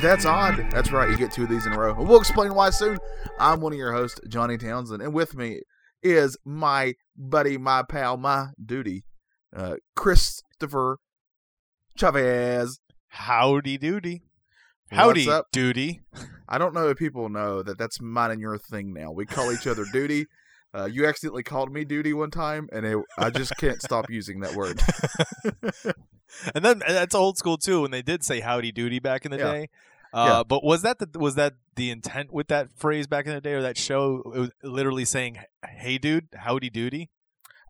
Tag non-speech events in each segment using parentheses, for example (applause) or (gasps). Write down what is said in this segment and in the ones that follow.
That's Odd. That's right, you get two of these in a row. We'll explain why soon. I'm one of your hosts, Johnny Townsend, and with me is my buddy, my pal, my duty, uh, Christopher Chavez. Howdy doody. Howdy What's up? doody. I don't know if people know that that's mine and your thing now. We call each other duty. (laughs) Uh, you accidentally called me duty one time, and it, I just can't stop using that word. (laughs) And then and that's old school too when they did say howdy doody back in the Yeah. day. Uh, But was that the was that the intent with that phrase back in the day or that show? It was literally saying, "Hey, dude, howdy doody."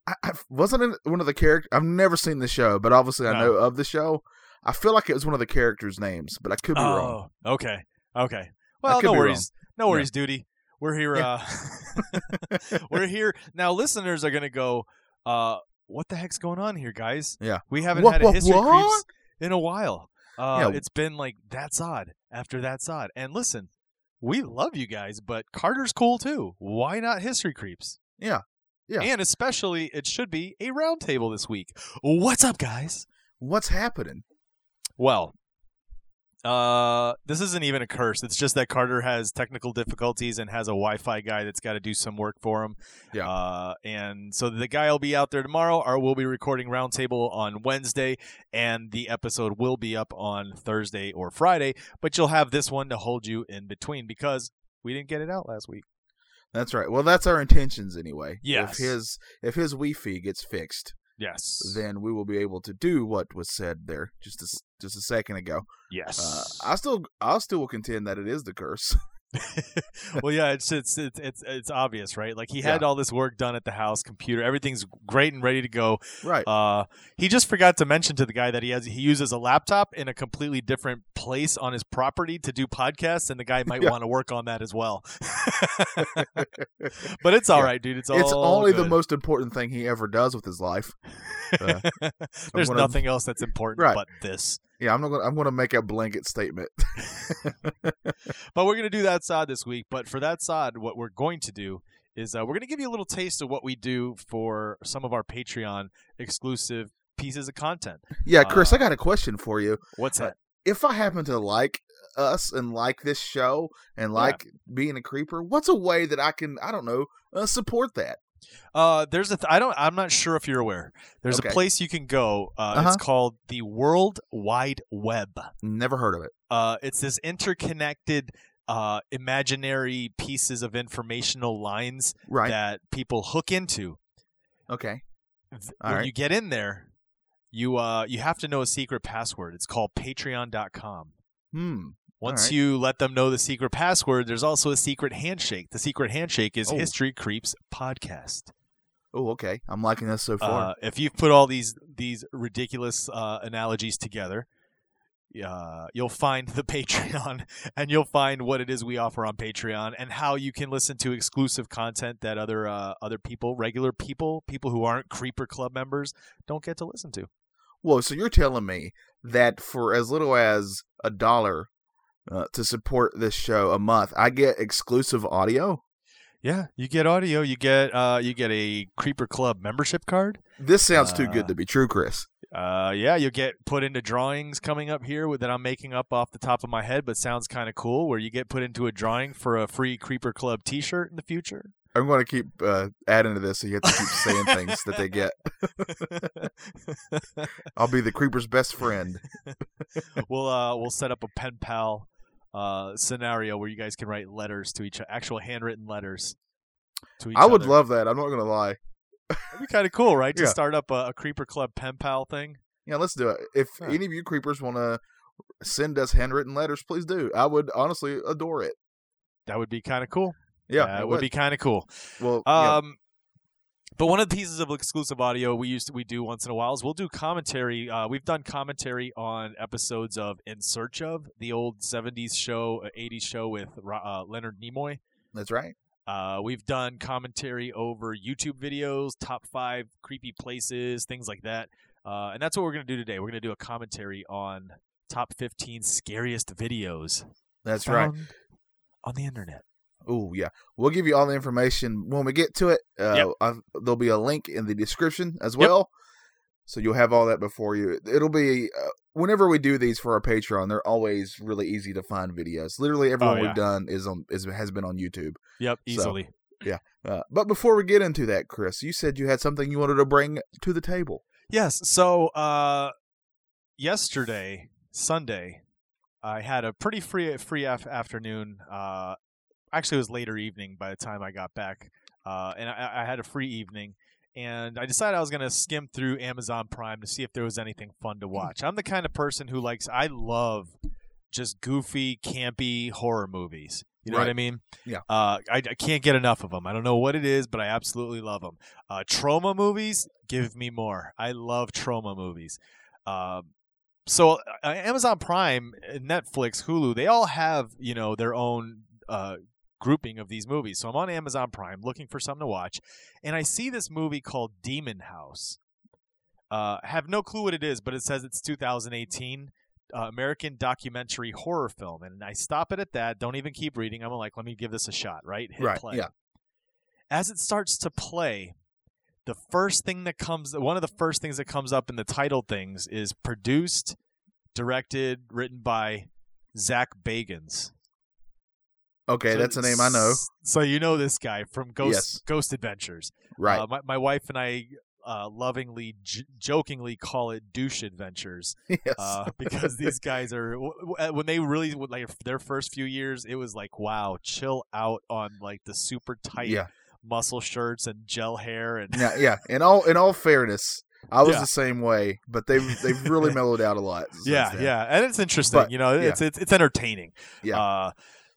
I, I wasn't one of the characters. I've never seen the show, but obviously I know of the show. I feel like it was one of the characters' names, but I could be wrong. Oh, okay, okay. Well, no worries, no Yeah. worries, duty. We're here. Yeah. Uh, (laughs) we're (laughs) here now. Listeners are gonna go. Uh, what the heck's going on here, guys? Yeah. we haven't What- had a what- history what? creeps in a while. Uh, Yeah. it's been like that's odd after that odd. And listen, we love you guys, but Carter's cool too. Why not history creeps? Yeah. Yeah. And especially, it should be a roundtable this week. What's up, guys? What's happening? Well, uh, this isn't even a curse. It's just that Carter has technical difficulties and has a Wi-Fi guy that's got to do some work for him. Yeah. Uh, and so the guy will be out there tomorrow, or we'll be recording Roundtable on Wednesday, and the episode will be up on Thursday or Friday. But you'll have this one to hold you in between because we didn't get it out last week. That's right. Well, that's our intentions anyway. Yes. If his if his Wi-Fi gets fixed, Yes. then we will be able to do what was said there just a, just a second ago. Uh, yes. I still I still will contend that it is the curse. (laughs) (laughs) well, yeah, it's it's it's it's, it's obvious, right? Like he had Yeah. all this work done at the house, computer, everything's great and ready to go. right. Uh, he just forgot to mention to the guy that he has he uses a laptop in a completely different place on his property to do podcasts, and the guy might Yeah. want to work on that as well. (laughs) but it's all right, Yeah. dude. It's it's only the most important thing he ever does with his life. (laughs) uh, There's nothing else that's important Right. but this. Yeah, I'm not gonna I'm gonna make a blanket statement. (laughs) But we're gonna do that side this week. But for that side, what we're going to do is uh, we're gonna give you a little taste of what we do for some of our Patreon exclusive pieces of content. yeah, Chris, Uh, I got a question for you. What's Uh, that? if I happen to like us and like this show and like being a creeper, what's a way that I can I don't know uh, support that? Uh, there's a th- I don't I'm not sure if you're aware. There's Okay. a place you can go. Uh, Uh-huh. It's called the World Wide Web. Never heard of it. Uh, it's this interconnected. Uh, imaginary pieces of informational lines Right. that people hook into. okay. All when right. you get in there, you uh you have to know a secret password. It's called patreon.com. Hmm. Once right. you let them know the secret password, there's also a secret handshake. The secret handshake is Oh. History Creeps podcast. Oh, okay. I'm liking this so far. Uh, if you've put all these these ridiculous uh, analogies together, uh, you'll find the (laughs) Patreon and you'll find what it is we offer on Patreon and how you can listen to exclusive content that other uh, other people, regular people, people who aren't Creeper Club members, don't get to listen to. Whoa, so you're telling me that for as little as a dollar uh, to support this show a month, I get exclusive audio? Yeah, you get audio, you get uh, you get a Creeper Club membership card. This sounds too Uh, good to be true, Chris. Uh, yeah, you'll get put into drawings coming up here that I'm making up off the top of my head, but sounds kind of cool. Where you get put into a drawing for a free Creeper Club T-shirt in the future. I'm going to keep uh, adding to this so you have to keep saying things that they get. (laughs) I'll be the creeper's best friend. (laughs) we'll uh, we'll set up a pen pal uh, scenario where you guys can write letters to each actual handwritten letters to each I would other. love that. I'm not going to lie. That'd be kind of cool, right? To Yeah. start up a, a Creeper Club pen pal thing. Yeah, let's do it. If Yeah. any of you creepers want to send us handwritten letters, please do. I would honestly adore it. That would be kind of cool. Yeah, that it would be kind of cool. Well. Um, but one of the pieces of exclusive audio we used to, we do once in a while is we'll do commentary. Uh, we've done commentary on episodes of In Search of the old '70s show, uh, '80s show with uh, Leonard Nimoy. that's right. Uh, we've done commentary over YouTube videos, top five creepy places, things like that. Uh, and that's what we're going to do today. We're going to do a commentary on top 15 scariest videos That's right. on the internet. Oh yeah, we'll give you all the information when we get to it. Uh, Yep. there'll be a link in the description as Yep. well, so you'll have all that before you. It'll be uh, whenever we do these for our Patreon, they're always really easy to find videos. Literally everyone Oh, yeah. we've done is on is has been on YouTube. Yep, So- easily. Uh, but before we get into that, Chris, you said you had something you wanted to bring to the table. Yes. So uh, yesterday, Sunday, I had a pretty free free af- afternoon. Uh, actually, it was later evening by the time I got back, uh, and I, I had a free evening. And I decided I was going to skim through Amazon Prime to see if there was anything fun to watch. I'm the kind of person who likes. I love just goofy, campy horror movies. You know what I mean? Yeah. Uh, I, I can't get enough of them. I don't know what it is, but I absolutely love them. Uh, trauma movies, give me more. I love trauma movies. Um, so uh, Amazon Prime, uh, Netflix, Hulu, they all have you know their own uh, grouping of these movies. So I'm on Amazon Prime looking for something to watch, and I see this movie called Demon House. Uh, have no clue what it is, but it says it's 2018 uh, American documentary horror film, and I stop it at that. Don't even keep reading. I'm like, let me give this a shot. Right? Hit Right, play. yeah. As it starts to play, the first thing that comes, one of the first things that comes up in the title things is produced, directed, written by Zach Bagans. Okay, So- that's a name I know. So you know this guy from Ghost Yes. Ghost Adventures. Right. Uh, my, my wife and I uh, lovingly, j- jokingly call it douche adventures (laughs) yes. uh, because these guys are uh, when they really like their first few years, it was like wow, chill out on like the super tight yeah. muscle shirts and gel hair and Yeah. Yeah. In all in all fairness, I was Yeah. the same way, but they've (laughs) they've really mellowed out a lot. yeah, then. yeah, and it's interesting. But, you know, yeah. it's it's it's entertaining. Yeah. Uh,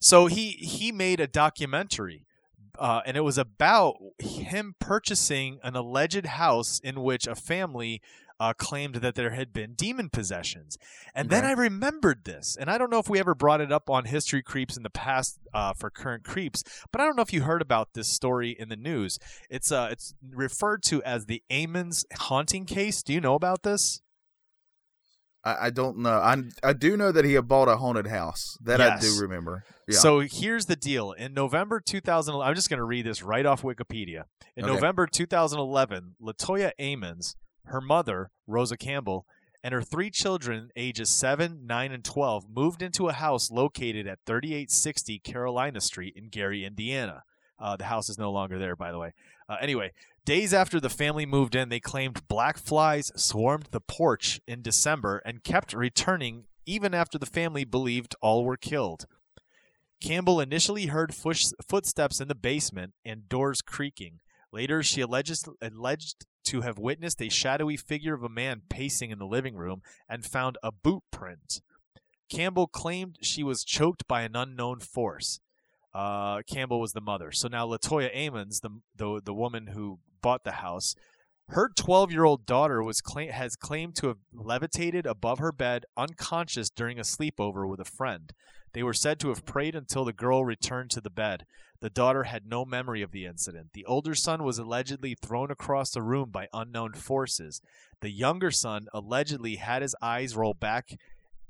so he he made a documentary, uh, and it was about him purchasing an alleged house in which a family. Uh, claimed that there had been demon possessions, and then I remembered this, and I don't know if we ever brought it up on History Creeps in the past uh, for current creeps, but I don't know if you heard about this story in the news. It's uh, it's referred to as the Ammons haunting case. Do you know about this? I, I don't know. I I do know that he had bought a haunted house. That I do remember. Yeah. So here's the deal. In November 2000, I'm just going to read this right off Wikipedia. In Okay. November 2011, Latoya Ammons, her mother, Rosa Campbell, and her three children, ages 7, 9, and 12, moved into a house located at 3860 Carolina Street in Gary, Indiana. Uh, the house is no longer there, by the way. Uh, anyway, days after the family moved in, they claimed black flies swarmed the porch in December and kept returning even after the family believed all were killed. Campbell initially heard footsteps in the basement and doors creaking. Later, she alleges, alleged to have witnessed a shadowy figure of a man pacing in the living room and found a boot print. Campbell claimed she was choked by an unknown force. Uh, Campbell was the mother. So now Latoya Ammons, the, the the woman who bought the house, her 12-year-old daughter was claim, has claimed to have levitated above her bed unconscious during a sleepover with a friend. They were said to have prayed until the girl returned to the bed. The daughter had no memory of the incident. The older son was allegedly thrown across the room by unknown forces. The younger son allegedly had his eyes roll back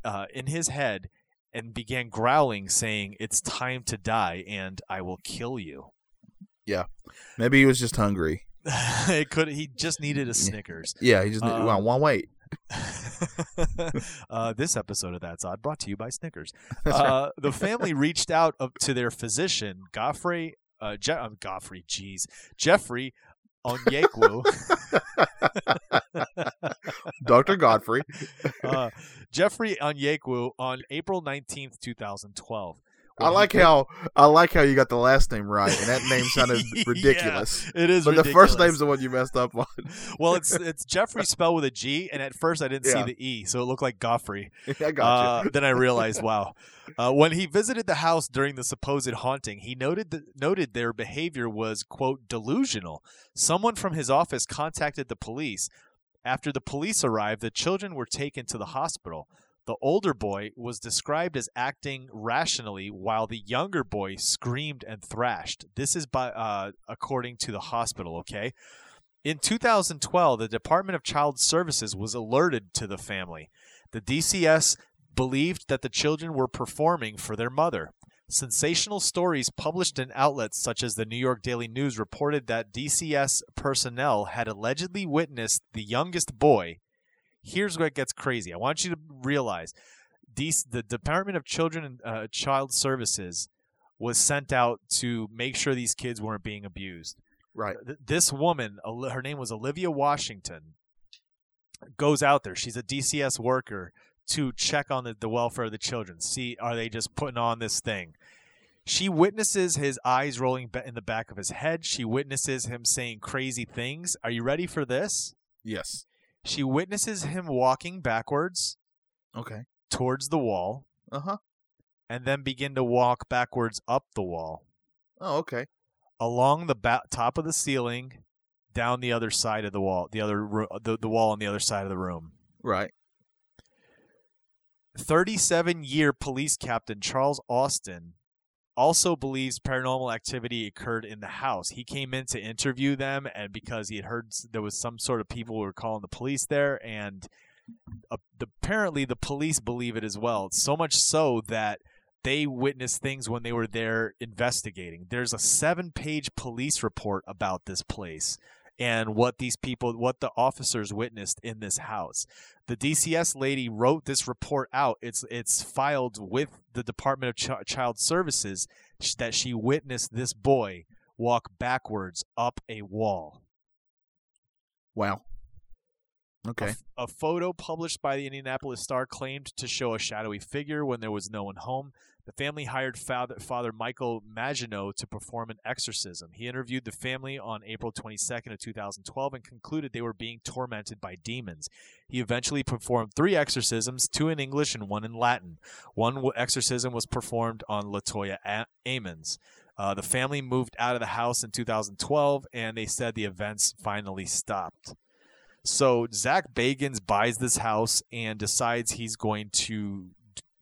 uh, in his head and began growling, saying, It's time to die, and I will kill you. Yeah. Maybe he was just hungry. (laughs) it could he just needed a Snickers. Yeah, he just Um, well, one wait. (laughs) uh, this episode of That's Odd brought to you by Snickers. (laughs) Uh, the family reached out to their physician, Godfrey, uh, Je- uh, Godfrey, jeez, Geoffrey Onyekwu, (laughs) Dr. Godfrey. (laughs) uh, Geoffrey Onyeukwu on April 19th, 2012. I like how I like how you got the last name right, and that name sounded (laughs) Yeah, ridiculous. it is But the first name's the one you messed up on. (laughs) well, it's it's Jeffrey spelled with a G, and at first I didn't Yeah. see the E, so it looked like Godfrey. (laughs) I got Uh, then I realized, wow. Uh, when he visited the house during the supposed haunting, he noted that, noted their behavior was quote delusional. Someone from his office contacted the police. After the police arrived, the children were taken to the hospital. The older boy was described as acting rationally, while the younger boy screamed and thrashed. This is by uh, according to the hospital. Okay. In 2012, the Department of Child Services was alerted to the family. The DCS believed that the children were performing for their mother. Sensational stories published in outlets such as the New York Daily News reported that DCS personnel had allegedly witnessed the youngest boy, Here's what gets crazy. I want you to realize these, the Department of Children and uh, Child Services was sent out to make sure these kids weren't being abused. Right. This woman, her name was Olivia Washington, goes out there. She's a DCS worker to check on the, the welfare of the children. See, are they just putting on this thing? She witnesses his eyes rolling in the back of his head. She witnesses him saying crazy things. Are you ready for this? Yes. She witnesses him walking backwards Okay. towards the wall Uh huh. and then begin to walk backwards up the wall, Oh, okay. along the ba- top of the ceiling, down the other side of the wall, the other ro- the, the wall on the other side of the room. Right. 37 year police captain Charles Austin also believes paranormal activity occurred in the house. He came in to interview them, and because he had heard there was some sort of people who were calling the police there, and uh, apparently the police believe it as well. So much so that they witnessed things when they were there investigating. There's a seven page police report about this place and what these people, what the officers witnessed in this house the DCS lady wrote this report out. It's it's filed with the Department of Ch- Child Services that she witnessed this boy walk backwards up a wall. Wow. Okay. A, photo published by the Indianapolis Star claimed to show a shadowy figure when there was no one home. The family hired Father, Father Michael Maginot to perform an exorcism. He interviewed the family on April 22nd of 2012 and concluded they were being tormented by demons. He eventually performed three exorcisms, two in English and one in Latin. One exorcism was performed on Latoya A- Ammons. Uh, the family moved out of the house in 2012, and they said the events finally stopped. So Zach Bagans buys this house and decides he's going to,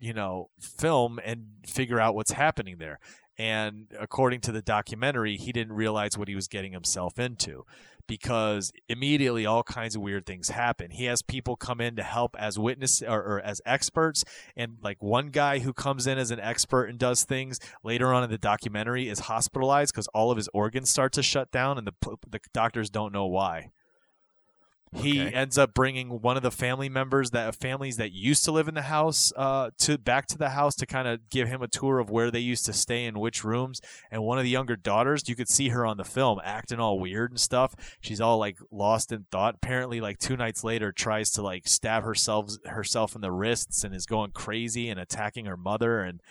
you know, film and figure out what's happening there. And according to the documentary, he didn't realize what he was getting himself into because immediately all kinds of weird things happen. He has people come in to help as witness or, or as experts, and like one guy who comes in as an expert and does things later on in the documentary is hospitalized because all of his organs start to shut down, and the the doctors don't know why. He ends up bringing one of the family members that families that used to live in the house uh, to back to the house to kind of give him a tour of where they used to stay in which rooms. And one of the younger daughters, you could see her on the film acting all weird and stuff. She's all like lost in thought. Apparently, like two nights later, tries to like stab herself herself in the wrists and is going crazy and attacking her mother and.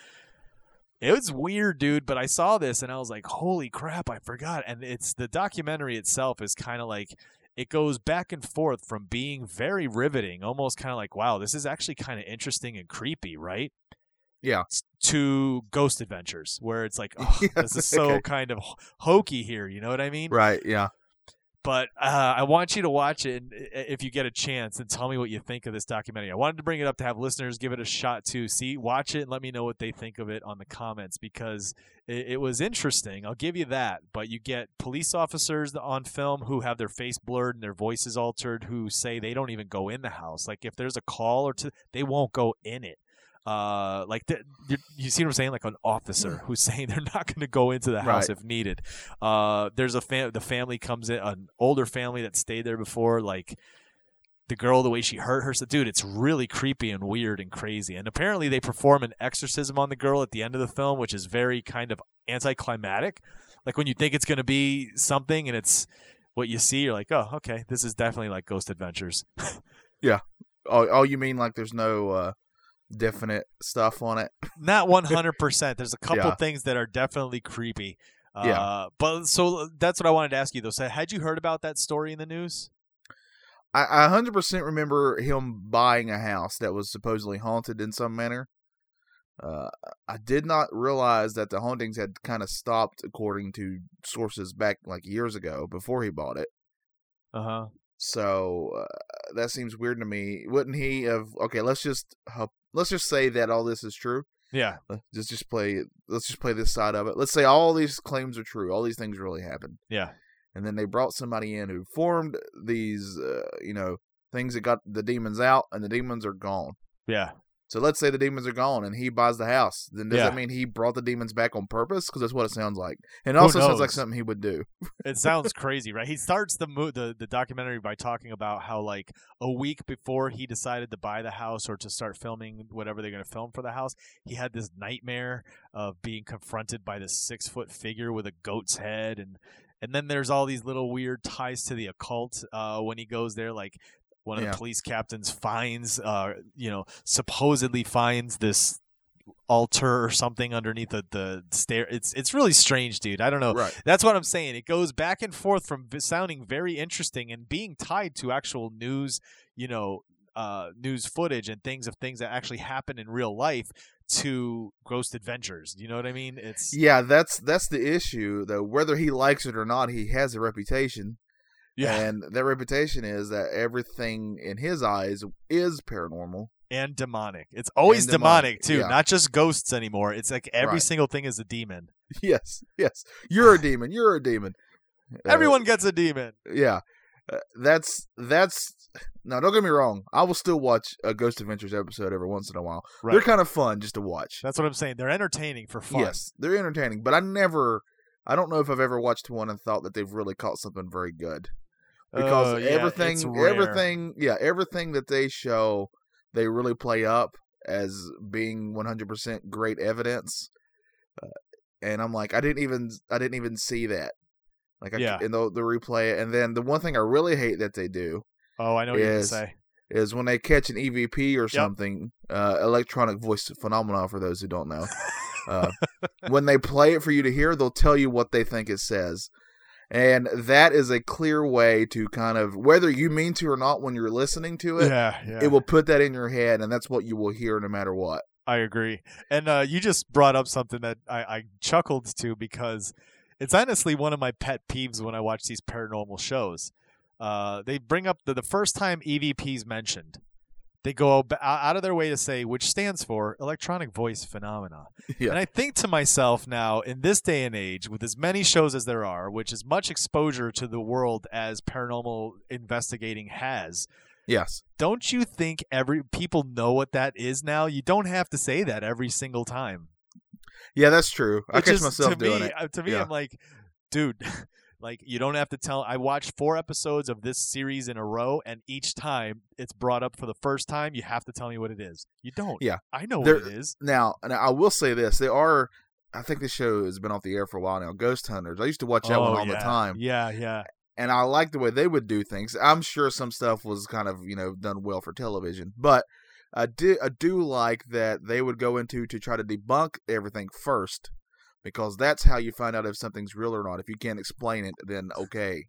It was weird, dude, but I saw this and I was like, "Holy crap, I forgot." And it's the documentary itself is kind of like it goes back and forth from being very riveting, almost kind of like, wow, this is actually kind of interesting and creepy, right? Yeah. To Ghost Adventures, where it's like, (laughs) oh, Yeah, this is so okay. kind of hokey here, you know what I mean? Right. Yeah. But uh, I want you to watch it if you get a chance and tell me what you think of this documentary. I wanted to bring it up to have listeners give it a shot too. See, watch it and let me know what they think of it on the comments because it, it was interesting. I'll give you that. But you get police officers on film who have their face blurred and their voices altered who say they don't even go in the house. Like if there's a call or two, they won't go in it. Uh, like the, you, you see what I'm saying? Like an officer who's (laughs) saying they're not going to go into the house Right. if needed. Uh, there's a fam- the family comes in, an older family that stayed there before. Like the girl, the way she hurt herself, dude, it's really creepy and weird and crazy. And apparently, they perform an exorcism on the girl at the end of the film, which is very kind of anticlimactic. Like when you think it's going to be something, and it's what you see, you're like, oh, okay, this is definitely like Ghost Adventures. (laughs) Yeah. Oh, oh, you mean like there's no uh, definite stuff on it? (laughs) Not 100%. There's a couple Yeah. things that are definitely creepy. Uh, Yeah. But so that's what I wanted to ask you, though. So, had you heard about that story in the news? I, I 100% remember him buying a house that was supposedly haunted in some manner. Uh, I did not realize that the hauntings had kind of stopped, according to sources back like years ago before he bought it. Uh huh. So uh, that seems weird to me. Wouldn't he have? Okay, let's just hope- let's just say that all this is true. Yeah. Let's just just play. Let's just play this side of it. Let's say all these claims are true. All these things really happened. Yeah. and then they brought somebody in who formed these uh, you know things that got the demons out and the demons are gone Yeah. So let's say the demons are gone and he buys the house. Then does Yeah. that mean he brought the demons back on purpose? Because that's what it sounds like. And it also sounds like something he would do. It sounds (laughs) crazy, right? He starts the mo- the the documentary by talking about how like a week before he decided to buy the house or to start filming whatever they're going to film for the house, he had this nightmare of being confronted by this six foot figure with a goat's head, and and then there's all these little weird ties to the occult uh, when he goes there, like. One of Yeah. the police captains finds, uh, you know, supposedly finds this altar or something underneath the, the stair. It's it's really strange, dude. I don't know. Right. That's what I'm saying. It goes back and forth from sounding very interesting and being tied to actual news, you know, uh, news footage and things of things that actually happen in real life to Ghost Adventures. You know what I mean? It's Yeah, that's that's the issue though. Whether he likes it or not, he has a reputation. Yeah, And that reputation is that everything in his eyes is paranormal. and demonic. It's always demonic, demonic, too, yeah. not just ghosts anymore. It's like every Right. single thing is a demon. (laughs) Yes, yes. You're a demon. You're a demon. Uh, Everyone gets a demon. yeah. Uh, that's that's now. Don't get me wrong. I will still watch a Ghost Adventures episode every once in a while. Right. They're kind of fun just to watch. That's what I'm saying. They're entertaining for fun. Yes, they're entertaining, but I never. I don't know if I've ever watched one and thought that they've really caught something very good. because Oh, yeah, everything everything yeah everything that they show they really play up as being 100% great evidence uh, and i'm like i didn't even i didn't even see that like I, Yeah. and they'll, they'll replay and then the one thing i really hate that they do Oh, I know what you're gonna Is- say. is when they catch an evp or something uh, electronic voice phenomena for those who don't know (laughs) uh, when they play it for you to hear they'll tell you what they think it says and that is a clear way to kind of whether you mean to or not when you're listening to it yeah, yeah. it will put that in your head and that's what you will hear no matter what I agree. And uh, you just brought up something that I, I chuckled to because it's honestly one of my pet peeves when I watch these paranormal shows. Uh, they bring up the, the first time EVP is mentioned, they go out of their way to say, which stands for electronic voice phenomena. (laughs) Yeah. And I think to myself now, in this day and age, with as many shows as there are, which as much exposure to the world as paranormal investigating has, yes don't you think every people know what that is now? You don't have to say that every single time. yeah that's true i catch myself to doing me, it uh, To me, Yeah. I'm like, dude, (laughs) like you don't have to tell. I watched four episodes of this series in a row, and each time it's brought up for the first time, you have to tell me what it is. You don't. Yeah. I know There- what it is. now and i will say this they are i think this show has been off the air for a while now ghost hunters i used to watch that one Oh, all yeah. the time Yeah, yeah. and I like the way they would do things. I'm sure some stuff was kind of you know done well for television, but I do I do like that they would go into to try to debunk everything first, because that's how you find out if something's real or not. If you can't explain it, then okay.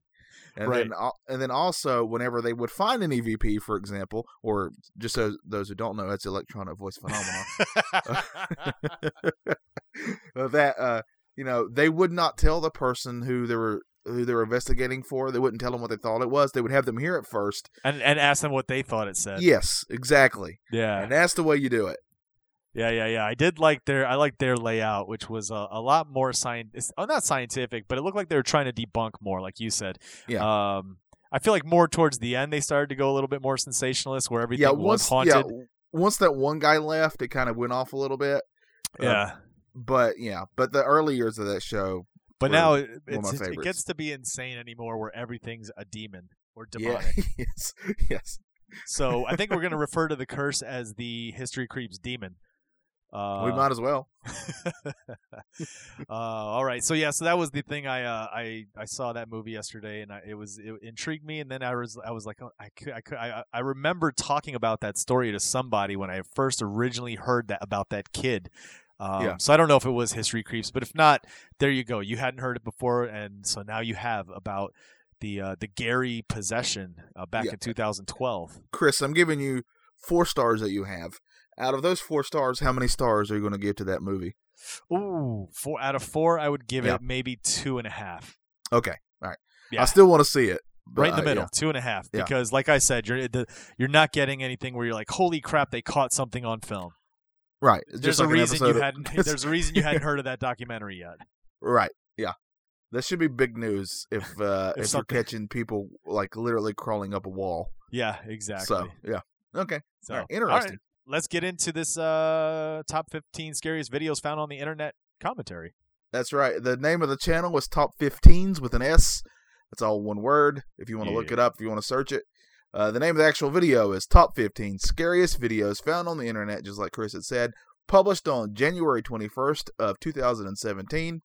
And Right. then, and then also, whenever they would find an EVP, for example, or just so those who don't know, that's electronic voice phenomenon. (laughs) uh, (laughs) that uh, you know, they would not tell the person who they were who they were investigating for. They wouldn't tell them what they thought it was. They would have them hear it first. and and ask them what they thought it said. Yes, exactly. Yeah. And that's the way you do it. Yeah, yeah, yeah. I did like their I like their layout, which was a, a lot more science. Oh, not scientific, but it looked like they were trying to debunk more, like you said. Yeah. Um, I feel like more towards the end they started to go a little bit more sensationalist, where everything yeah, was once haunted. yeah, once that one guy left, it kind of went off a little bit. Uh, Yeah. but yeah, but the early years of that show, But now it, it gets to be insane anymore, where everything's a demon or yeah, demonic. (laughs) yes, yes, so I think we're gonna refer to the curse as the History Creeps demon. Uh, we might as well. (laughs) uh, all right, so yeah, so that was the thing. I uh, I I saw that movie yesterday, and I, it was it intrigued me. And then I was I was like, oh, I could I could I, I remember talking about that story to somebody when I first originally heard that about that kid. Um, Yeah. So I don't know if it was History Creeps, but if not, there you go. You hadn't heard it before, and so now you have about the uh, the Gary possession uh, back Yeah. in 2012. Chris, I'm giving you four stars that you have. Out of those four stars, how many stars are you going to give to that movie? Ooh, four out of four, I would give Yeah. it maybe two and a half. Okay, all right. Yeah. I still want to see it. but, right in the uh, middle, yeah. two and a half. Because, like I said, you're the, you're not getting anything where you're like, "Holy crap, they caught something on film." Right. It's There's like a an reason you of- hadn't. (laughs) There's a reason you hadn't (laughs) heard of that documentary yet. Right. Yeah. That should be big news if uh, (laughs) If if, you're catching people like literally crawling up a wall. Yeah, exactly. So yeah. Okay. So, All right, all right. interesting. Let's get into this uh, top 15 scariest videos found on the internet commentary. That's right. The name of the channel was Top 15s with an S. That's all one word. If you want to look it up, if you want to search it. Uh, the name of the actual video is Top 15 Scariest Videos Found on the Internet, just like Chris had said. Published on January 21st of 2017.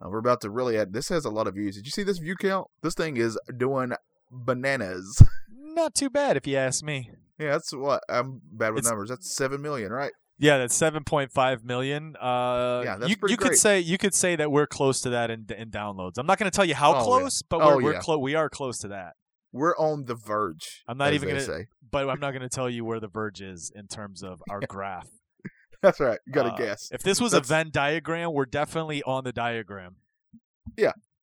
Uh, we're about to really add. This has a lot of views. Did you see this view count? This thing is doing bananas. (laughs) Not too bad if you ask me. Yeah, that's what I'm bad with It's- numbers. That's seven million, right? Yeah, that's 7.5 million. Uh, Yeah, that's you, pretty you could say you could say that we're close to that in, in downloads. I'm not going to tell you how Oh, yeah. close, but Oh, we're, we're yeah. close. We are close to that. We're on the verge. I'm not even gonna- say. But I'm not going to tell you where the verge is in terms of our (laughs) graph. That's right. You got to Uh, guess If this was That's- a Venn diagram, we're definitely on the diagram.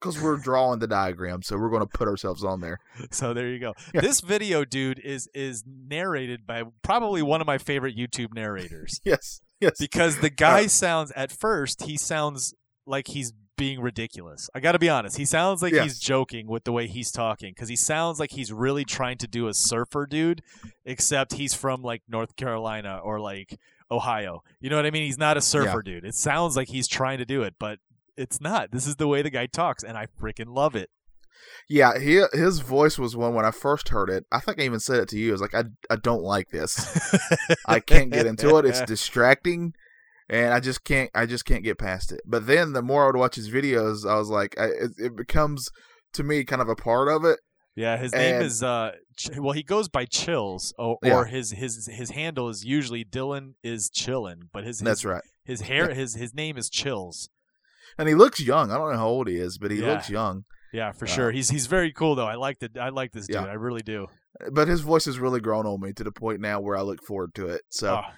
Because we're drawing the diagram, so we're going to put ourselves on there. (laughs) So there you go. Yeah. This video, dude, is is narrated by probably one of my favorite YouTube narrators (laughs) Yes. Yes. because the guy Uh, sounds at first he sounds like he's being ridiculous. I got to be honest. He sounds like he's joking with the way he's talking because he sounds like he's really trying to do a surfer dude, except he's from like North Carolina or like Ohio. You know what I mean? He's not a surfer dude. It sounds like he's trying to do it, but it's not. This is the way the guy talks, and I freaking love it. Yeah, he, his voice was one when I first heard it. I think I even said it to you. I was like, I, I don't like this. I can't get into it. It's (laughs) distracting, and I just can't. I just can't get past it. But then the more I would watch his videos, I was like, I, it, it becomes to me kind of a part of it. Yeah, his name And- is uh Ch- well he goes by Chills or, Yeah. or his his his handle is usually Dylan is chillin, but his his, That's right. his hair his his name is Chills. And he looks young. I don't know how old he is, but he Yeah. looks young. Yeah, for Uh, sure. He's he's very cool though. I like the I like this dude. Yeah. I really do. But his voice has really grown on me to the point now where I look forward to it. So Oh.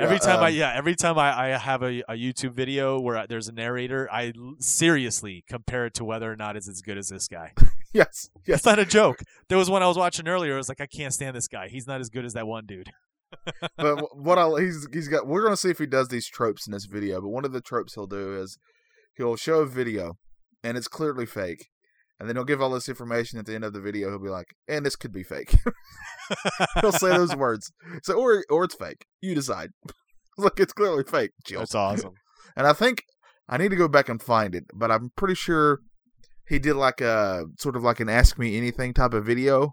Every Yeah, time I um, yeah, every time I, I have a, a YouTube video where I, there's a narrator, I l- seriously compare it to whether or not it's as good as this guy. yes, (laughs) yes, It's not a joke. There was one I was watching earlier. I was like, I can't stand this guy. He's not as good as that one dude. but (laughs) what I he's he's got we're gonna see if he does these tropes in this video. But one of the tropes he'll do is he'll show a video and it's clearly fake, and then he'll give all this information at the end of the video. He'll be like, "And this could be fake." (laughs) he'll say those (laughs) words. So or or it's fake. You decide. (laughs) Look, it's clearly fake. Jill. That's awesome. And I think I need to go back and find it, but I'm pretty sure he did like a sort of like an ask me anything type of video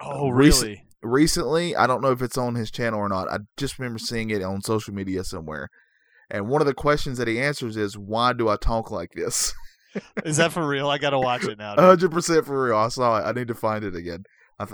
Oh, really? recently. I don't know if it's on his channel or not. I just remember seeing it on social media somewhere. And one of the questions that he answers is, "Why do I talk like this?" Is that for real? I gotta watch it now. (laughs) hundred percent for real. I saw it. I need to find it again.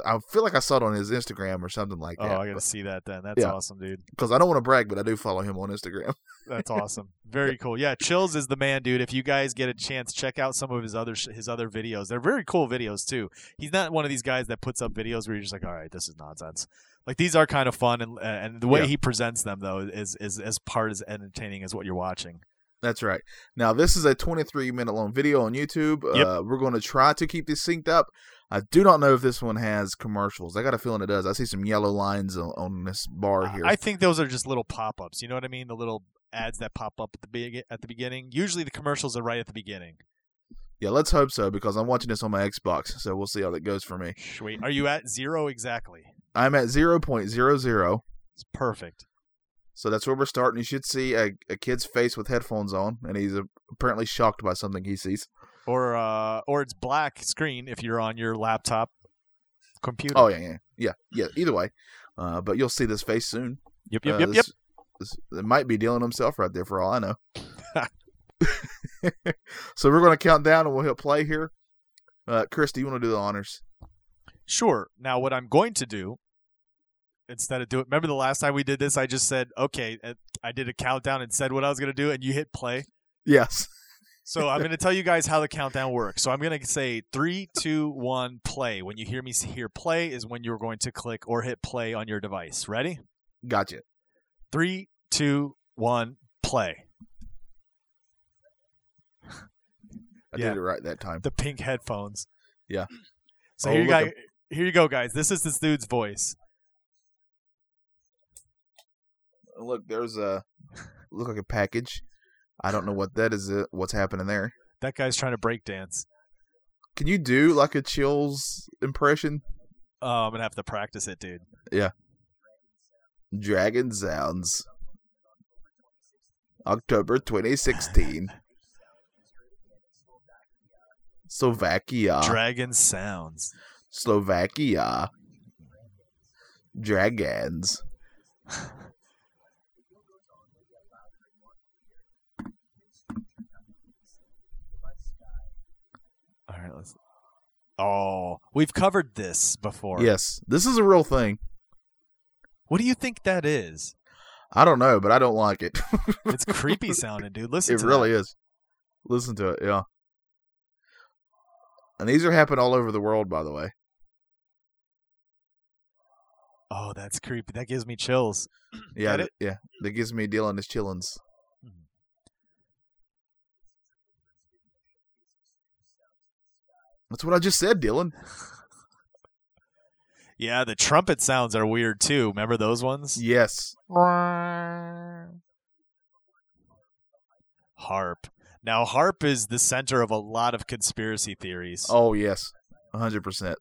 I, I feel like I saw it on his Instagram or something like that. Oh. I gotta see that then. That's Yeah. awesome, dude. Because I don't want to brag, but I do follow him on Instagram. (laughs) That's awesome. Very cool. Yeah, Chills is the man, dude. If you guys get a chance, check out some of his other sh- his other videos. They're very cool videos too. He's not one of these guys that puts up videos where you're just like, all right, this is nonsense. Like these are kind of fun, and and the way Yeah. he presents them though is is as part as entertaining as what you're watching. That's right. Now this is a 23 minute long video on YouTube. Yep. Uh, we're going to try to keep this synced up. I do not know if this one has commercials. I got a feeling it does. I see some yellow lines on, on this bar here. I think those are just little pop ups. You know what I mean? The little ads that pop up at the big at the beginning. Usually the commercials are right at the beginning. yeah, let's hope so because I'm watching this on my Xbox, so we'll see how that goes for me. Sweet. Are you at zero exactly? I'm at 0.00. It's perfect. So that's where we're starting. You should see a, a kid's face with headphones on, and he's apparently shocked by something he sees. Or uh, or it's black screen if you're on your laptop computer. Oh yeah, yeah, yeah, yeah. Either way, uh, but you'll see this face soon. Yep, yep, Uh, yep, yep. this- this- it might be Dylan himself right there for all I know. (laughs) (laughs) so we're going to count down and we'll hit play here. Uh, Chris, do you want to do the honors? Sure. Now, what I'm going to do instead of do it, remember the last time we did this, I just said, okay, I did a countdown and said what I was going to do, and you hit play. Yes. So I'm going to tell you guys how the countdown works. So I'm going to say three, two, one, play. When you hear me hear play, is when you're going to click or hit play on your device. Ready? Gotcha. Three, two, one, play. I Yeah. did it right that time. The pink headphones. Yeah. So Oh, here you go. Here you go, guys. This is this dude's voice. Look, there's a look like a package. I don't know what that is. uh, What's happening there? That guy's trying to break dance. Can you do like a chills impression? Oh, I'm gonna have to practice it, dude. Yeah. Dragon Sounds. October 2016. Slovakia. Dragon sounds. Slovakia. Dragons. (laughs) All right, let's. Oh, we've covered this before. Yes, this is a real thing. What do you think that is? I don't know, but I don't like it. (laughs) It's creepy sounding, dude. Listen it really that. is. Listen to it, yeah. And these are happening all over the world, by the way. Oh, that's creepy. That gives me chills. Yeah, it? yeah. That gives me Dylan his chillins. That's what I just said, Dylan. yeah, the trumpet sounds are weird too. Remember those ones? Yes. HAARP. Now, HAARP is the center of a lot of conspiracy theories. Oh, yes. 100%.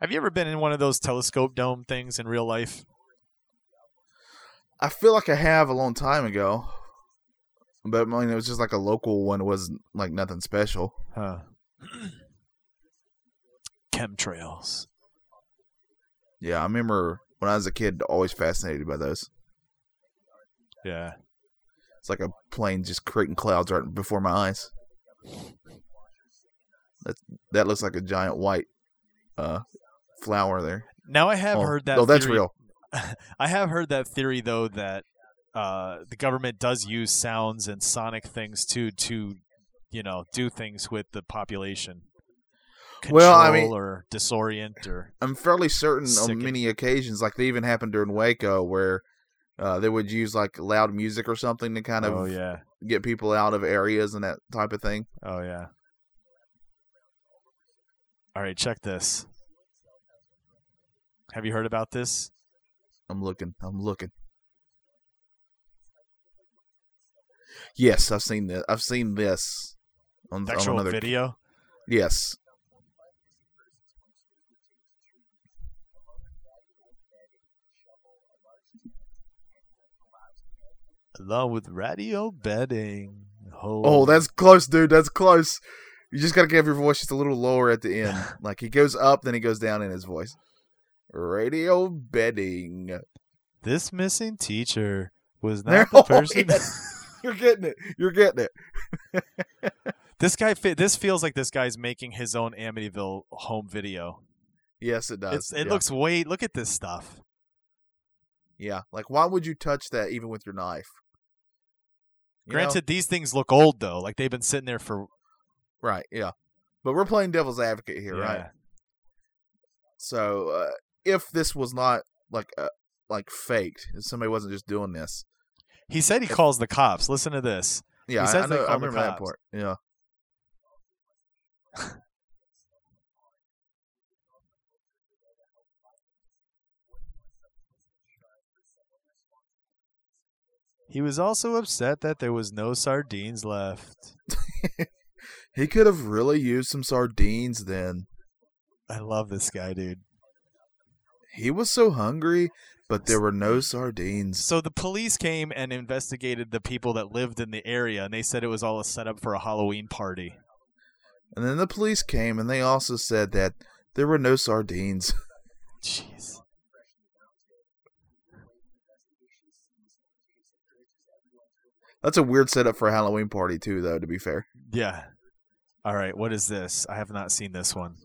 Have you ever been in one of those telescope dome things in real life? I feel like I have a long time ago, but I mean, it was just like a local one. It wasn't like nothing special. Huh. Chemtrails. Yeah, I remember when I was a kid, always fascinated by those. Yeah. It's like a plane just creating clouds right before my eyes. That that looks like a giant white uh flower there. Now I have oh, heard that. Oh, that's real. (laughs) I have heard that theory though that uh, the government does use sounds and sonic things too to, you know, do things with the population. Control Well, I mean- or disorient or I'm fairly certain Sickening. on many occasions, like they even happened during Waco, where uh, they would use like loud music or something to kind of oh yeah, get people out of areas and that type of thing. oh yeah. All right, check this. Have you heard about this? I'm looking. I'm looking. Yes, I've seen this. I've seen this on, The on another. video. Yes. Along with radio bedding. Oh, that's close, dude. That's close. You just gotta give your voice just a little lower at the end. (laughs) like he goes up, then he goes down in his voice. Radio bedding. this missing teacher was (laughs) not the oh, person. (laughs) You're getting it. You're getting it. (laughs) This guy, this feels like this guy's making his own Amityville home video. Yes, it does. It's, it yeah. looks way. Look at this stuff. Yeah. Like, why would you touch that even with your knife? You know? Granted, these things look old though. Like they've been sitting there for. Right. Yeah. But we're playing devil's advocate here, right? So, uh, if this was not like uh, like faked, if somebody wasn't just doing this, He said he calls the cops. Listen to this. yeah, He I- says I, know, I remember that cops. part. Yeah. He was also upset that there was no sardines left. (laughs) He could have really used some sardines then. I love this guy, dude. He was so hungry, but there were no sardines. So the police came and investigated the people that lived in the area, and they said it was all a setup for a Halloween party. And then the police came and they also said that there were no sardines. (laughs) Jeez. That's a weird setup for a Halloween party too, though. To be fair, Yeah. All right. What is this? I have not seen this one.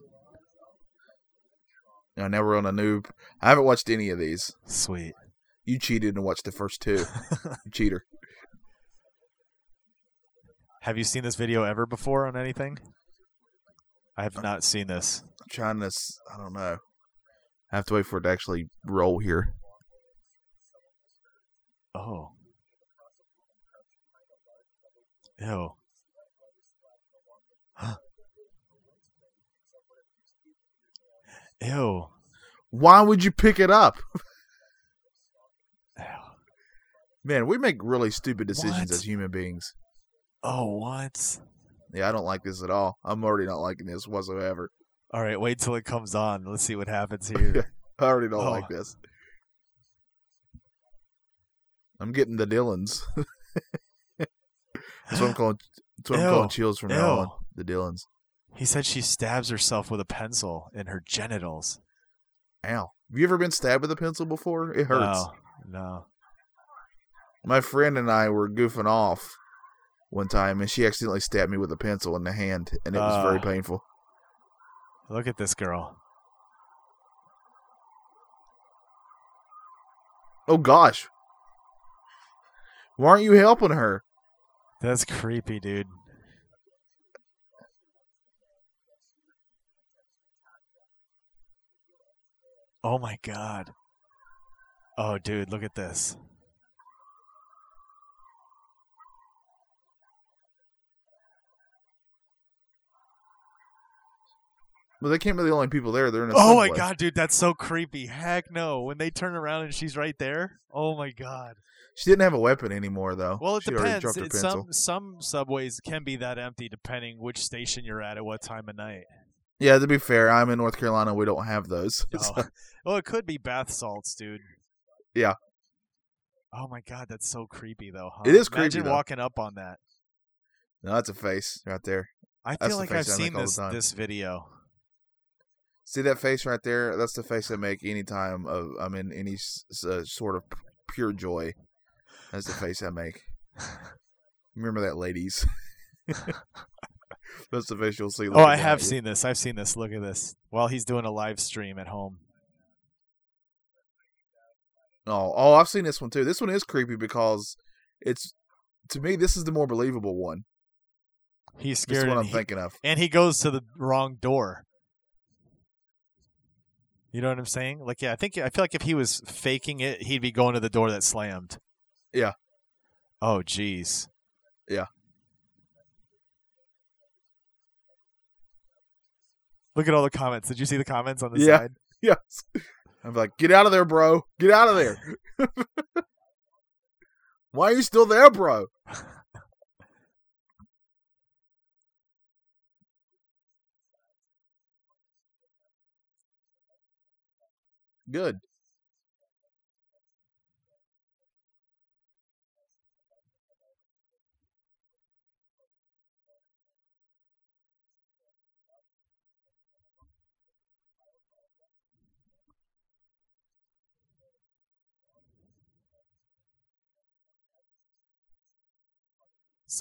You know, now we're on a noob. I haven't watched any of these. Sweet. You cheated and watched the first two. (laughs) Cheater. Have you seen this video ever before on anything? I have not seen this. I'm trying to. I don't know. I have to wait for it to actually roll here. Oh. Ew. Ew. Why would you pick it up? Man, we make really stupid decisions What? as human beings. Oh, what? Yeah, I don't like this at all. I'm already not liking this whatsoever. All right, wait till it comes on. Let's see what happens (laughs) here. I already don't Oh. like this. I'm getting the Dylans. (laughs) That's what I'm calling. That's what I'm calling chills from now on. The Dylans. He said she stabs herself with a pencil in her genitals. Ow. Have you ever been stabbed with a pencil before? It hurts. No, no. My friend and I were goofing off one time, and she accidentally stabbed me with a pencil in the hand, and it was very Ah. painful. Look at this girl. Oh gosh. Why aren't you helping her? That's creepy, dude. Oh my god. Oh, dude, look at this. Well, they can't be the only people there. They're in a Oh my subway. god, dude, that's so creepy. Heck no. When they turn around and she's right there. Oh my god. She didn't have a weapon anymore, though. Well, it already depends. dropped her It- pencil. some some subways can be that empty depending which station you're at at what time of night. Yeah, to be fair, I'm in North Carolina. We don't have those. (laughs) Oh, well, it could be bath salts, dude. Yeah. Oh my god, that's so creepy though. Huh? It is creepy, Imagine walking up on that. no, that's a face right there. I That's feel like I've seen this this video. See that face right there? That's the face I make anytime of I'm in any uh, sort of pure joy. That's the face I make. (laughs) Remember that, ladies. (laughs) That's the face you'll see. Oh, I have seen this. I've seen this. Look at this. While he's doing a live stream at home. Oh, oh, I've seen this one too. This one is creepy because it's to me this is the more believable one. He's This is what I'm he, thinking of. and he goes to the wrong door. You know what I'm saying? Like, yeah, I think I feel like if he was faking it, he'd be going to the door that slammed. Yeah. Oh, jeez. Yeah. Look at all the comments. Did you see the comments on the Yeah. side? (laughs) Yes. I'm like, get out of there, bro. Get out of there. (laughs) Why are you still there, bro? Good.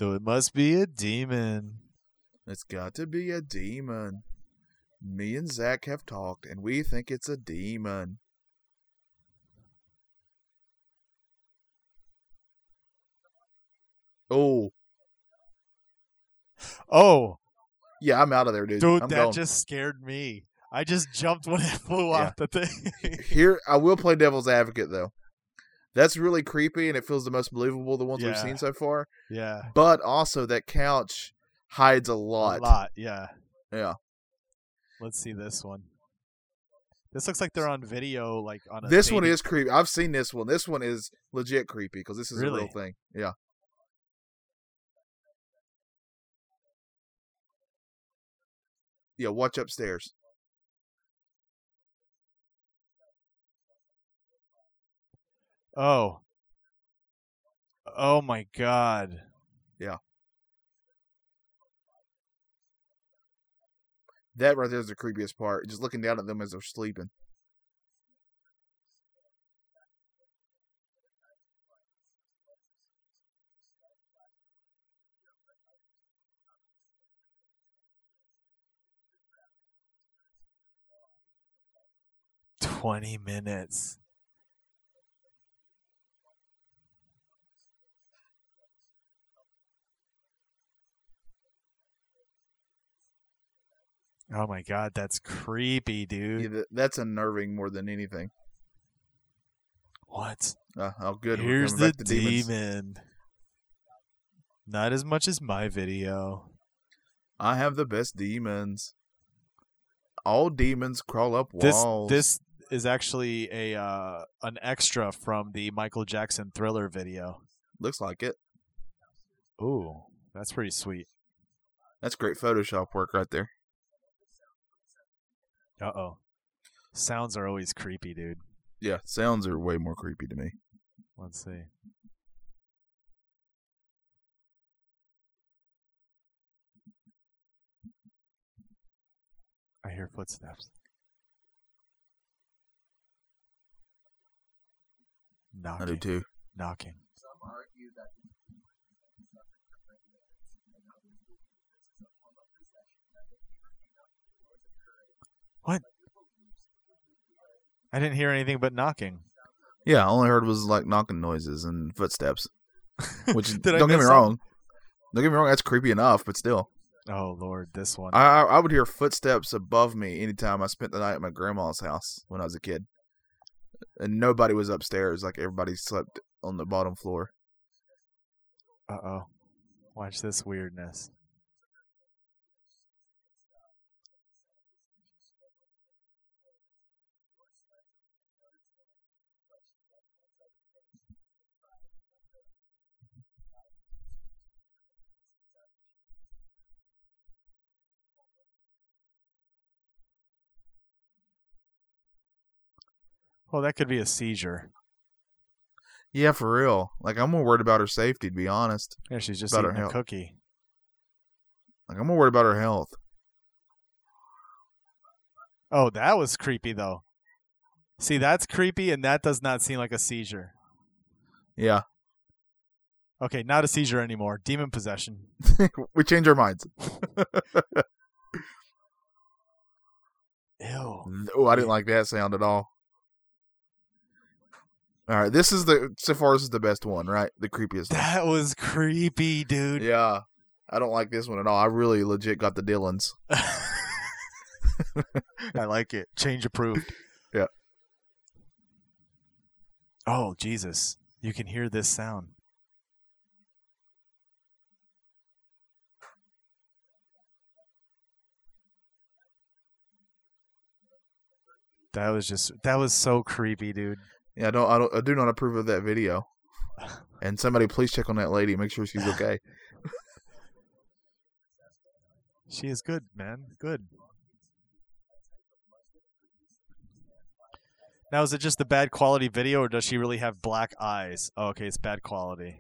So it must be a demon. It's got to be a demon. Me and Zach have talked, and we think it's a demon. Oh, Oh, yeah, I'm out of there, dude. dude, I'm that going. just scared me. I just jumped when it (laughs) flew Yeah. off the thing. Here, I will play devil's advocate though. That's really creepy, and it feels the most believable the ones we've seen so far. yeah. But also, that couch hides a lot. A lot, yeah. Yeah, Let's see this one. This looks like they're on video, like on a. this one is creepy. I've seen this one. This one is legit creepy because this is a real thing. Yeah. Yeah, watch upstairs. Oh. Oh my god. Yeah. That right there is the creepiest part. Just looking down at them as they're sleeping. Twenty minutes. Oh my god, that's creepy, dude. th- that's unnerving more than anything. What? Uh, oh, good. Here's the back to demons. demon. Not as much as my video. I have the best demons. All demons crawl up This walls. this is actually a uh, an extra from the Michael Jackson Thriller video. Looks like it. Ooh, that's pretty sweet. That's great Photoshop work right there. Uh oh. Sounds are always creepy, dude. Yeah, sounds are way more creepy to me. Let's see. I hear footsteps. Knocking. I do too. Knocking. What? I didn't hear anything but knocking. Yeah, all I heard was like knocking noises and footsteps. (laughs) Which don't get me wrong. Don't get me wrong, that's creepy enough, but still. Oh Lord, this one. I I I would hear footsteps above me anytime I spent the night at my grandma's house when I was a kid. And nobody was upstairs, like everybody slept on the bottom floor. Uh oh. Watch this weirdness. Well, that could be a seizure. Yeah, for real. Like I'm more worried about her safety, to be honest. Yeah, she's just About her eating a health. cookie. Like I'm more worried about her health. Oh, that was creepy though. See, that's creepy, and that does not seem like a seizure. Yeah. Okay, not a seizure anymore. Demon possession. (laughs) we change our minds. (laughs) Ew. Oh, I didn't like that sound at all. All right, this is the so far this is the best one, right? The creepiest. one. That was creepy, dude. Yeah, I don't like this one at all. I really legit got the Dylans. (laughs) (laughs) I like it. Change approved. Yeah. Oh, Jesus. You can hear this sound. That was just that was so creepy, dude. Yeah, I don't, I don't, I do not approve of that video. And somebody please check on that lady, make sure she's okay. She is good, man. Good. Now, is it just the bad quality video, or does she really have black eyes? Oh, okay, it's bad quality.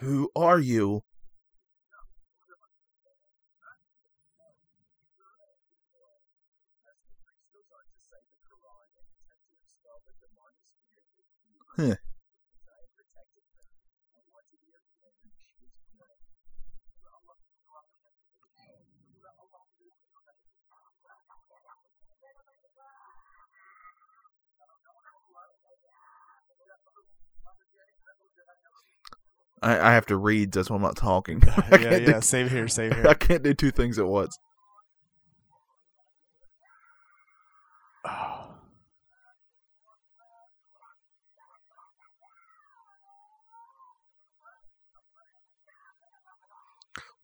Who are you? Huh. I, I have to read, that's why I'm not talking. (laughs) Yeah, yeah. do- Same here. Same (laughs) here. I can't do two things at once. (sighs) Oh.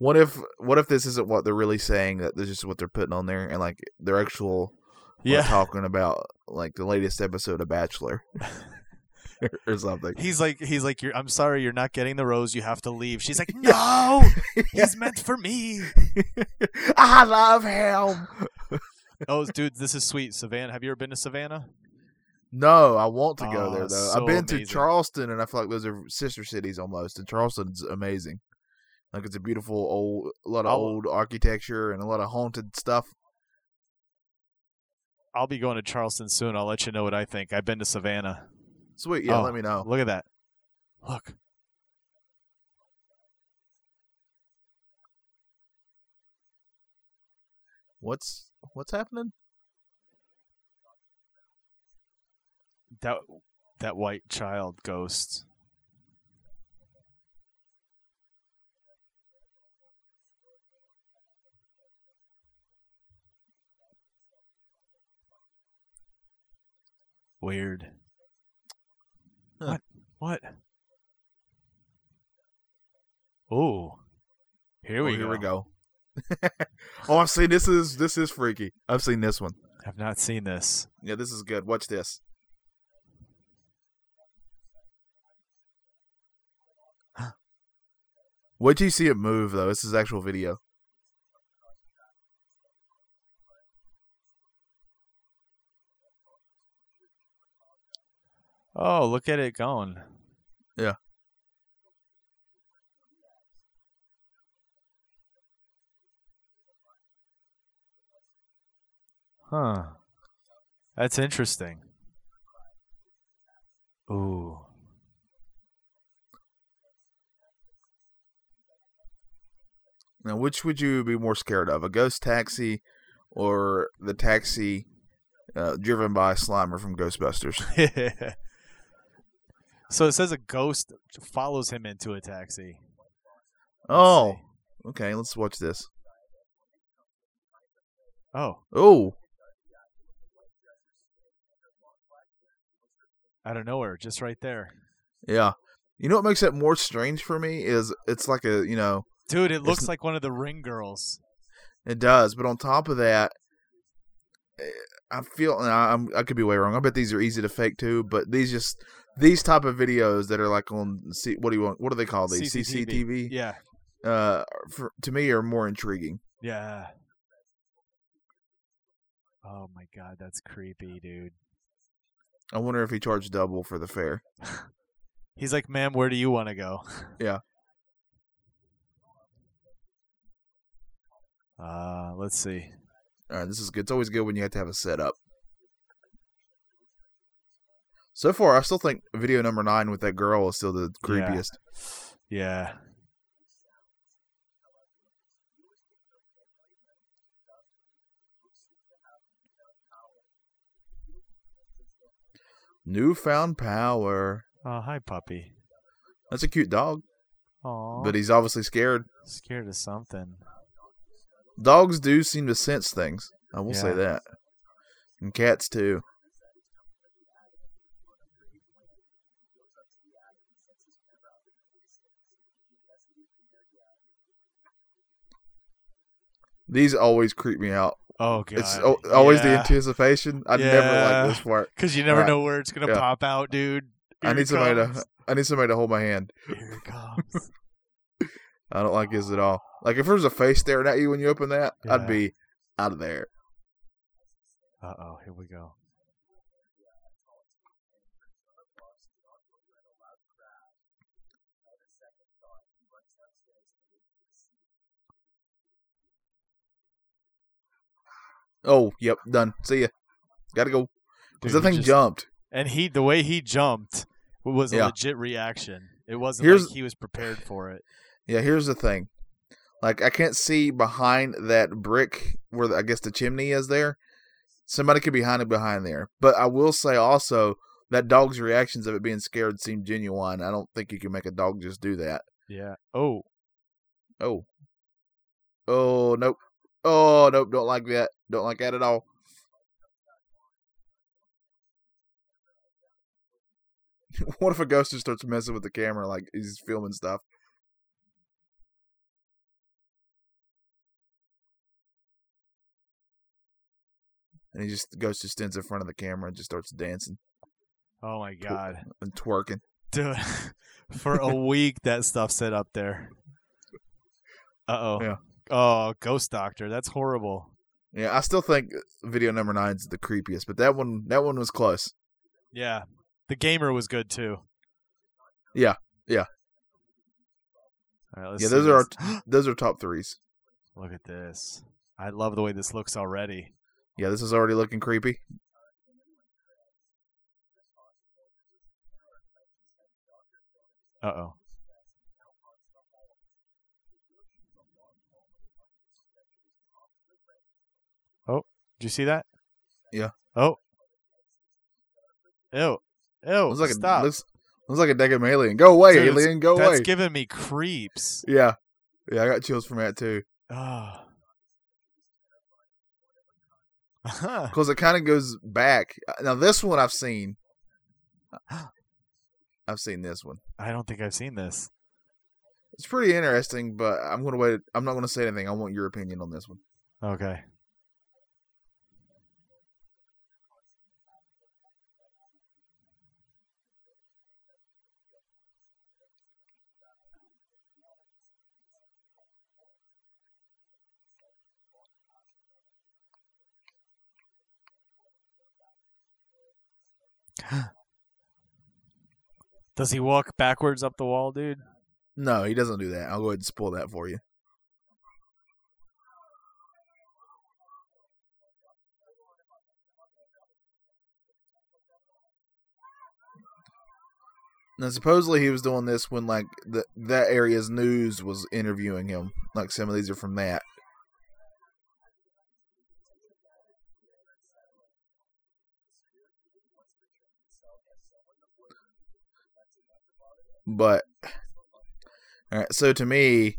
What if what if this isn't what they're really saying? That this is what they're putting on there, and like their actual Yeah. talking about like the latest episode of Bachelor (laughs) or something. He's like, he's like, you're, I'm sorry, you're not getting the rose. You have to leave. She's like, (laughs) no, (laughs) he's meant for me. I love him. Oh, dude, this is sweet. Savannah, have you ever been to Savannah? No, I want to go Oh, there though. so I've been to. Charleston, and I feel like those are sister cities almost. And Charleston's amazing. Like it's a beautiful old, a lot of I'll- old architecture and a lot of haunted stuff. I'll be going to Charleston soon. I'll let you know what I think. I've been to Savannah. Sweet, yeah. Oh, let me know. Look at that. Look. What's what's happening? That that white child ghost. Weird. Huh. What? What? Oh, Here we oh, go. Here we go. (laughs) oh, I've seen this is this is freaky. I've seen this one. I've not seen this. Yeah, this is good. Watch this. Wait till you see it move, though. This is actual video. Oh, look at it going. Yeah. Huh. That's interesting. Ooh. Now, which would you be more scared of, a ghost taxi or the taxi uh, driven by Slimer from Ghostbusters? (laughs) so it says a ghost follows him into a taxi. Let's Oh, see. okay. Let's watch this. Oh, Oh, out of nowhere, just right there. yeah. You know what makes it more strange for me is it's like a you know Dude, it looks like one of the ring girls. It does, but on top of that, eh, I feel and I, I'm I could be way wrong. I bet these are easy to fake too, but these just these type of videos that are like on C, what do you want? What do they call these? CCTV. CCTV. Yeah. Uh, for, to me are more intriguing. Yeah. Oh my god, that's creepy, dude. I wonder if he charged double for the fare. (laughs) He's like, "Ma'am, where do you want to go?" (laughs) Yeah. Uh, let's see. All right, this is good. It's always good when you have to have a setup. So far, I still think video number nine with that girl is still the creepiest. Yeah. Newfound power. Oh, hi, puppy. That's a cute dog, Oh, but he's obviously scared. scared of something. Dogs do seem to sense things. I will say that. And cats too. These always creep me out. Oh god. It's al- always the anticipation. I never like this part. Cause you never Alright. know where it's gonna Yeah. pop out, dude. I need somebody to. I need somebody to hold my hand. Here it comes. (laughs) (laughs) I don't like this at all. Like if there was a face staring at you when you open that, Yeah. I'd be out of there. uh oh, here we go. Oh, yep, done. See ya. Gotta go. Because the thing just- jumped. And he, the way he jumped, was a Yeah. legit reaction. It wasn't Here's- like he was prepared for it. Yeah, here's the thing. Like I can't see behind that brick where the, I guess the chimney is there. Somebody could be hiding behind there. But I will say also that dog's reactions of it being scared seem genuine. I don't think you can make a dog just do that. Yeah. Oh, Oh. Oh, nope. Oh, nope, don't like that. Don't like that at all. (laughs) what if a ghost just starts messing with the camera like he's filming stuff? And he just the ghost just stands in front of the camera and just starts dancing oh my god, and twerking. dude! (laughs) for a week, that stuff set up there. Uh oh. Yeah. Oh, Ghost Doctor. That's horrible. Yeah, I still think video number nine's the creepiest, but that one that one was close. Yeah. The gamer was good too. Yeah, yeah. All right, let's Yeah, those are this. (gasps) Those are top threes. Look at this. I love the way this looks already. Yeah, this is already looking creepy. Uh oh. Oh, did you see that? Yeah. Oh. Ew. Ew. Looks like stop. a looks, looks like a decking alien. Go away, Dude, alien. Go That's away. giving me creeps. yeah, yeah. I got chills from that too. Ah. (laughs) (laughs) Oh. Because it kind of goes back. Now this one I've seen. (gasps) I've seen this one. I don't think I've seen this. It's pretty interesting, but I'm gonna wait. I'm not gonna say anything. I want your opinion on this one. Okay. (gasps) Does he walk backwards up the wall, dude? No, he doesn't do that. I'll go ahead and spoil that for you. Now, supposedly he was doing this when like the, that area's news was interviewing him. Like some of these are from that. But all right, so to me,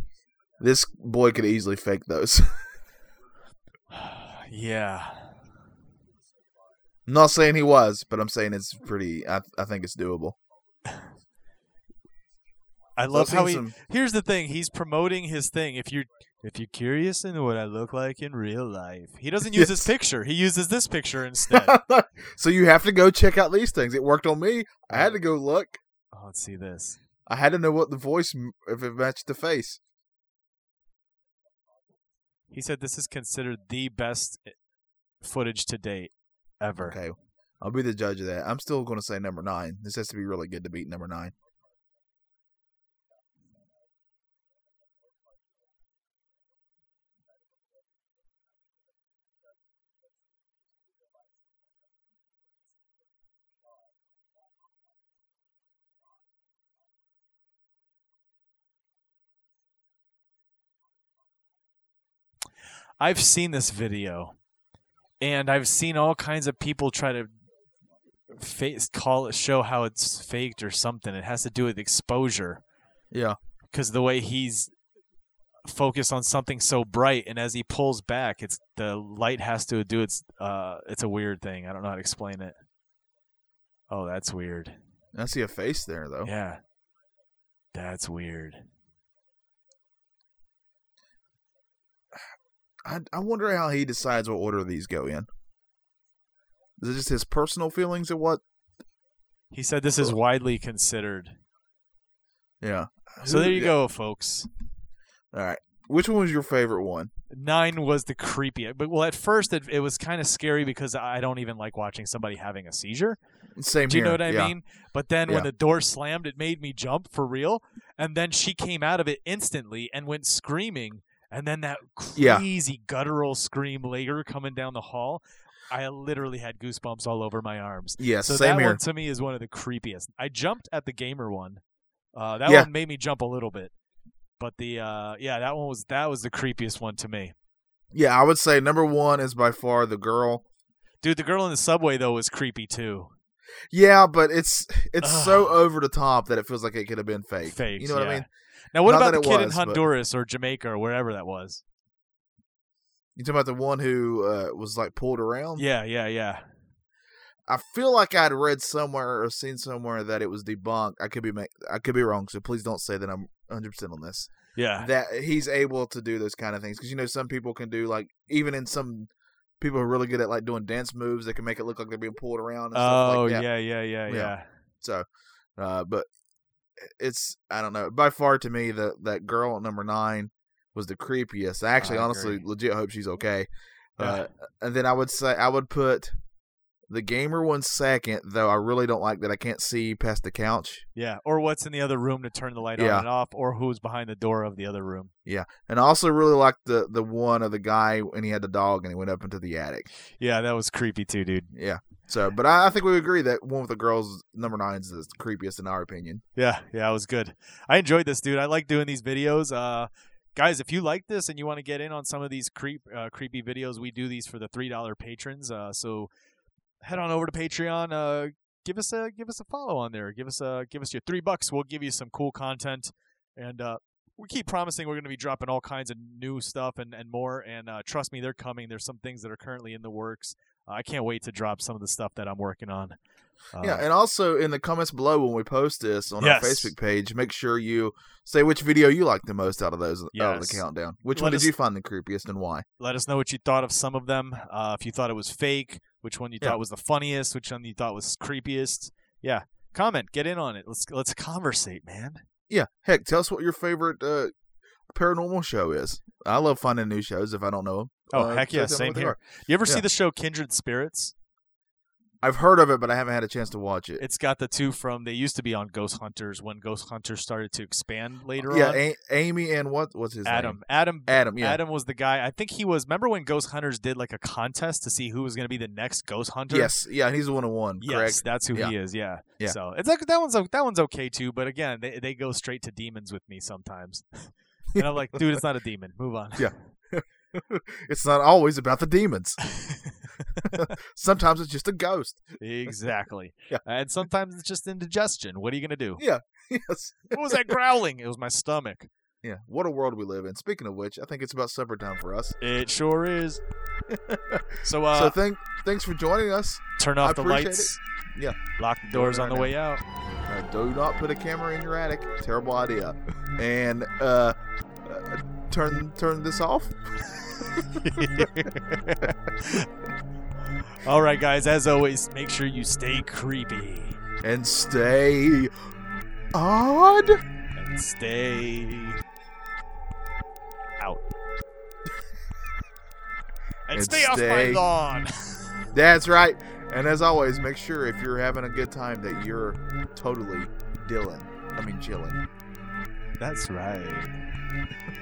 this boy could easily fake those. (laughs) (sighs) yeah. I'm not saying he was, but I'm saying it's pretty. I I think it's doable. (laughs) I love how he. some- Here's the thing: he's promoting his thing. If you're if you're curious in what I look like in real life, he doesn't use his (laughs) picture. He uses this picture instead. so you have to go check out these things. It worked on me. I had to go look. Oh, let's see this. I had to know what the voice if it matched the face. He said this is considered the best eh, footage to date ever. Okay, I'll be the judge of that. I'm still going to say number nine. This has to be really good to beat number nine. I've seen this video, and I've seen all kinds of people try to face call it show how it's faked or something. It has to do with exposure Yeah, because the way he's focused on something so bright, and as he pulls back, it's the light has to do its. Uh, it's a weird thing. I don't know how to explain it. Oh, that's weird. I see a face there though. Yeah, that's weird. I I wonder how he decides what order these go in. Is it just his personal feelings or what? He said this is widely considered. Yeah. So there you go, folks. All right. Which one was your favorite one? Nine was the creepy. But well, at first it, it was kind of scary because I don't even like watching somebody having a seizure. Same Do you here. know what I yeah. mean? But then Yeah. when the door slammed, it made me jump for real. And then she came out of it instantly and went screaming. And then that Yeah. crazy guttural scream later coming down the hall. I literally had goosebumps all over my arms. Yeah, So same that here. one to me is one of the creepiest. I jumped at the gamer one. Uh, that Yeah. one made me jump a little bit. But the uh, yeah, that one was that was the creepiest one to me. Yeah, I would say number one is by far the girl. Dude, the girl in the subway though was creepy too. Yeah, but it's it's so over the top that it feels like it could have been fake. Fake. You know what yeah. I mean? Now, what Not about the kid in was, but- Honduras or Jamaica or wherever that was? You talking about the one who uh, was like pulled around? Yeah, yeah, yeah. I feel like I'd read somewhere or seen somewhere that it was debunked. I could be ma- I could be wrong, so please don't say that I'm 100 percent on this. Yeah. That he's able to do those kind of things because you know some people can do like even in some people who are really good at like doing dance moves, they can make it look like they're being pulled around. And stuff Oh, like that. yeah, yeah, yeah, Yeah. yeah. So, uh, but it's I don't know. By far to me, the that girl at number nine was the creepiest. I actually, I honestly, legit hope she's okay. Yeah. Uh, and then I would say I would put the gamer one second, though. I really don't like that I can't see past the couch. Yeah. Or what's in the other room to turn the light Yeah. on and off, or who's behind the door of the other room. Yeah, and I also really liked the the one of the guy when he had the dog and he went up into the attic. Yeah, that was creepy too, dude. Yeah. So, but I, I think we agree that one with the girls, number nine, is the creepiest in our opinion. Yeah, yeah, it was good. I enjoyed this, dude. I like doing these videos. Uh, guys, if you like this and you want to get in on some of these creep, uh, creepy videos, we do these for the three dollar patrons. Uh, so head on over to Patreon. Uh, give us a give us a follow on there. Give us a give us your three bucks. We'll give you some cool content, and uh, we keep promising we're going to be dropping all kinds of new stuff and and more. And uh, trust me, they're coming. There's some things that are currently in the works. I can't wait to drop some of the stuff that I'm working on. Uh, yeah, and also in the comments below when we post this on Yes. our Facebook page, make sure you say which video you like the most out of those out of the countdown. Which Let one us- did you find the creepiest and why? let us know what you thought of some of them. Uh, if you thought it was fake, which one you Yeah. thought was the funniest, which one you thought was creepiest. Yeah, comment, get in on it. Let's let's conversate, man. Yeah, heck, tell us what your favorite uh, paranormal show is. I love finding new shows if I don't know them. Oh Uh, heck yeah, same here. You ever see the show Kindred Spirits? I've heard of it, but I haven't had a chance to watch it. It's got the two from they used to be on Ghost Hunters when Ghost Hunters started to expand later yeah, on. A- Amy and what? was his Adam, name? Adam, Adam. Yeah, Adam was the guy. I think he was. Remember when Ghost Hunters did like a contest to see who was going to be the next Ghost Hunter? yes, yeah, he's the one who won. Yes, Correct. that's who Yeah. he is. Yeah. Yeah. So it's like that one's that one's okay too. But again, they they go straight to demons with me sometimes, (laughs) and I'm like, dude, it's not a demon. Move on. Yeah. (laughs) It's not always about the demons. (laughs) (laughs) Sometimes it's just a ghost. exactly. Yeah. And sometimes it's just indigestion. What are you gonna do? Yeah. Yes. What was that growling? It was my stomach. Yeah. What a world we live in. Speaking of which, I think it's about supper time for us. It sure is. So uh, so thank thanks for joining us. turn I off the appreciate lights. Yeah. Lock the doors right on the now. way out. Uh, do not put a camera in your attic. Terrible idea. And uh, uh turn turn this off. All right, guys. As always, make sure you stay creepy and stay odd. and stay out. and, And stay, off my lawn. (laughs) That's right. And as always, make sure if you're having a good time that you're totally Dylan. I mean, chilling. That's right. (laughs)